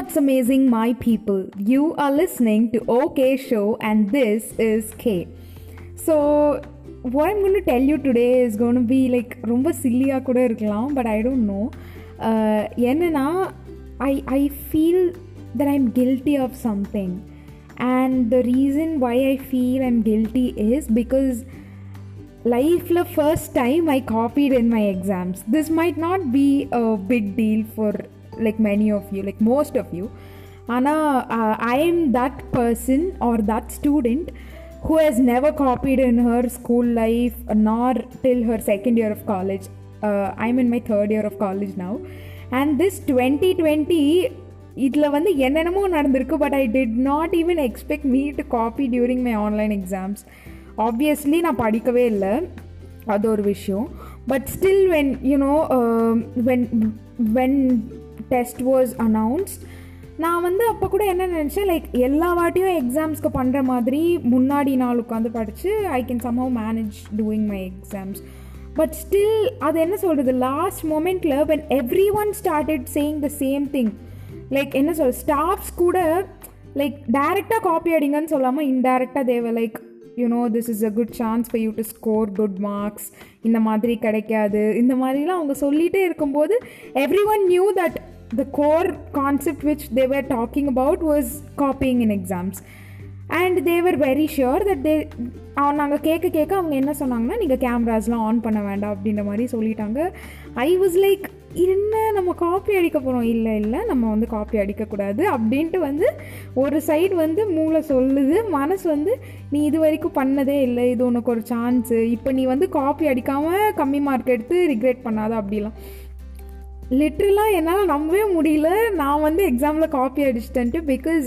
what's amazing, my people? You are listening to OK Show, and this is K. So, what I'm going to tell you today is going to be like ரொம்ப சில்லியாக கூட இருக்கலாம் but I don't know என்னன்னா I I feel that I'm guilty of something and the reason why I feel I'm guilty is because லைஃப்பில் first time I copied in my exams this might not be a big deal for like many of you like most of you ஆனால் I am that person or that student who has never copied in her school life nor till her second year of college I am in my third year of college now and this twenty twenty இதில் வந்து என்னென்னமோ நடந்திருக்கு but I did not even expect me to copy during my online exams obviously நான் படிக்கவே இல்லை அது ஒரு விஷயம் but still when you know when when test was announced நான் வந்து அப்போ கூட என்ன நினச்சேன் லைக் எல்லா வாட்டியும் எக்ஸாம்ஸ்க்கு பண்ணுற மாதிரி முன்னாடி நாள் உட்காந்து படித்து I can somehow manage doing my exams but still அது என்ன சொல்கிறது last மூமெண்ட்டில் when everyone started saying the same thing like என்ன சொல் ஸ்டாஃப்ஸ் கூட லைக் டேரெக்டாக காப்பி அடிங்கன்னு சொல்லாமல் இன்டைரக்டாக தேவை like you know this is a good chance for you to score good marks இந்த மாதிரி கிடைக்காது. இந்த மாதிரிலாம் அவங்க சொல்லிகிட்டே இருக்கும்போது everyone knew that the core concept which they were talking about was copying in exams. And they were very sure that they நாங்கள் கேட்க கேட்க அவங்க என்ன சொன்னாங்கன்னா நீங்கள் கேமராஸ்லாம் ஆன் பண்ண வேண்டாம் அப்படின்ற மாதிரி சொல்லிட்டாங்க. ஐ வாஸ் லைக் என்ன நம்ம காப்பி அடிக்க போகிறோம் இல்லை இல்லை நம்ம வந்து காப்பி அடிக்கக்கூடாது அப்படின்ட்டு வந்து ஒரு சைடு வந்து மூளை சொல்லுது. மனசு வந்து நீ இது வரைக்கும் பண்ணதே இல்லை இது உனக்கு ஒரு சான்ஸு இப்போ நீ வந்து காப்பி அடிக்காமல் கம்மி மார்க் எடுத்து ரிக்ரெட் பண்ணாத அப்படிலாம். லிட்ரலாக என்னால் நம்பவே முடியல. நான் வந்து எக்ஸாமில் copy அடிச்சிட்டேன்ட்டு because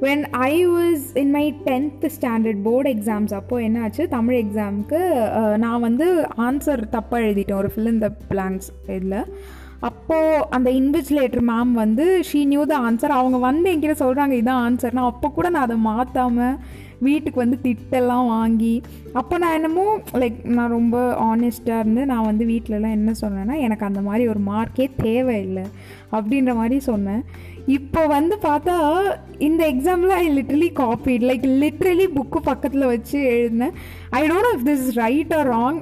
when I was in my tenth standard board exams அப்போது என்னாச்சு? தமிழ் எக்ஸாமுக்கு uh, நான் வந்து ஆன்சர் தப்பாக எழுதிட்டேன். ஒரு ஃபில் இந்த பிளாங்க்ஸ் இதில். அப்போது அந்த இன்விஜிலேட்டர் மேம் வந்து ஷீ நியூ த ஆன்சர் அவங்க வந்து என்கிட்ட சொல்கிறாங்க இதான் ஆன்சர் நான் அப்போ கூட நான் அதை மாற்றாமல் வீட்டுக்கு வந்து திட்டெல்லாம் வாங்கி அப்போ நான் என்னமோ லைக் நான் ரொம்ப ஆனஸ்ட்டாக இருந்து நான் வந்து வீட்டிலலாம் என்ன சொன்னேன்னா எனக்கு அந்த மாதிரி ஒரு மார்க்கே தேவையில்லை அப்படின்ற மாதிரி சொன்னேன். இப்போ வந்து பார்த்தா இந்த எக்ஸாமில் I literally copied like literally book பக்கத்தில் வச்சு எழுதினேன். I don't if this right or wrong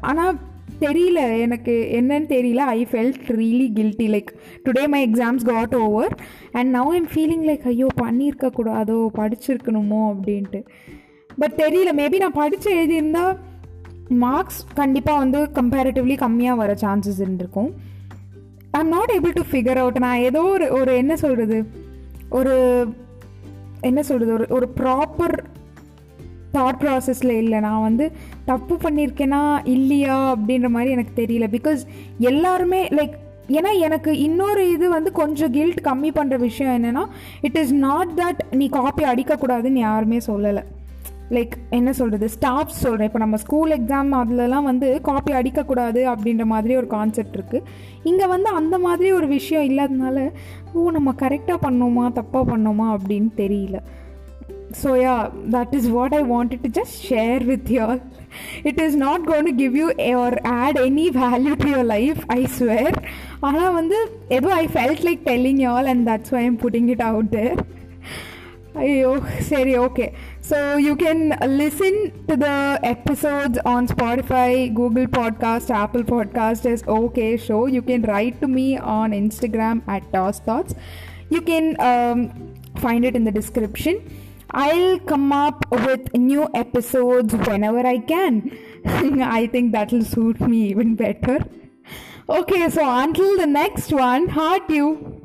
ஆனால் தெரியல எனக்கு என்னன்னு தெரியல. I felt really guilty like today my exams got over and now I'm feeling like ஐயோ பண்ணியிருக்கக்கூடாதோ படிச்சிருக்கணுமோ அப்படின்ட்டு. பட் தெரியல மேபி நான் படித்து எழுதியிருந்தால் மார்க்ஸ் கண்டிப்பாக வந்து கம்பேரிட்டிவ்லி கம்மியாக வர சான்சஸ் இருந்திருக்கும். I am not able to figure out நான் ஏதோ ஒரு ஒரு என்ன சொல்கிறது ஒரு என்ன சொல்கிறது ஒரு ஒரு ப்ராப்பர் தாட் ப்ராசஸில் இல்லை. நான் வந்து தப்பு பண்ணியிருக்கேனா இல்லையா அப்படின்ற மாதிரி எனக்கு தெரியல. பிகாஸ் எல்லாருமே லைக் ஏன்னா எனக்கு இன்னொரு இது வந்து கொஞ்சம் கில்ட் கம்மி பண்ணுற விஷயம் என்னென்னா இட் இஸ் நாட் தட் நீ காப்பி அடிக்கக்கூடாதுன்னு யாருமே சொல்லலை. லைக் என்ன சொல்கிறது ஸ்டாஃப்ஸ் சொல்கிறேன் இப்போ நம்ம ஸ்கூல் எக்ஸாம் அதிலலாம் வந்து காப்பி அடிக்கக்கூடாது அப்படின்ற மாதிரி ஒரு கான்செப்ட் இருக்குது இங்கே வந்து அந்த மாதிரி ஒரு விஷயம் இல்லாததுனால ஓ நம்ம கரெக்டாக பண்ணோமா? தப்பாக பண்ணோமா? அப்படின்னு தெரியல. so yeah that is what i wanted to just share with you all it is not going to give you or add any value to your life i swear ஆனால் வந்து ஏதோ I felt like telling you all and that's why am putting it out there ஐயோ சரி okay so you can listen to the episodes on Spotify Google podcast Apple podcast is okay so you can write to me on Instagram at Das thoughts you can find it in the description I'll come up with new episodes whenever I can. I think that'll suit me even better. Okay, so until the next one, heart you.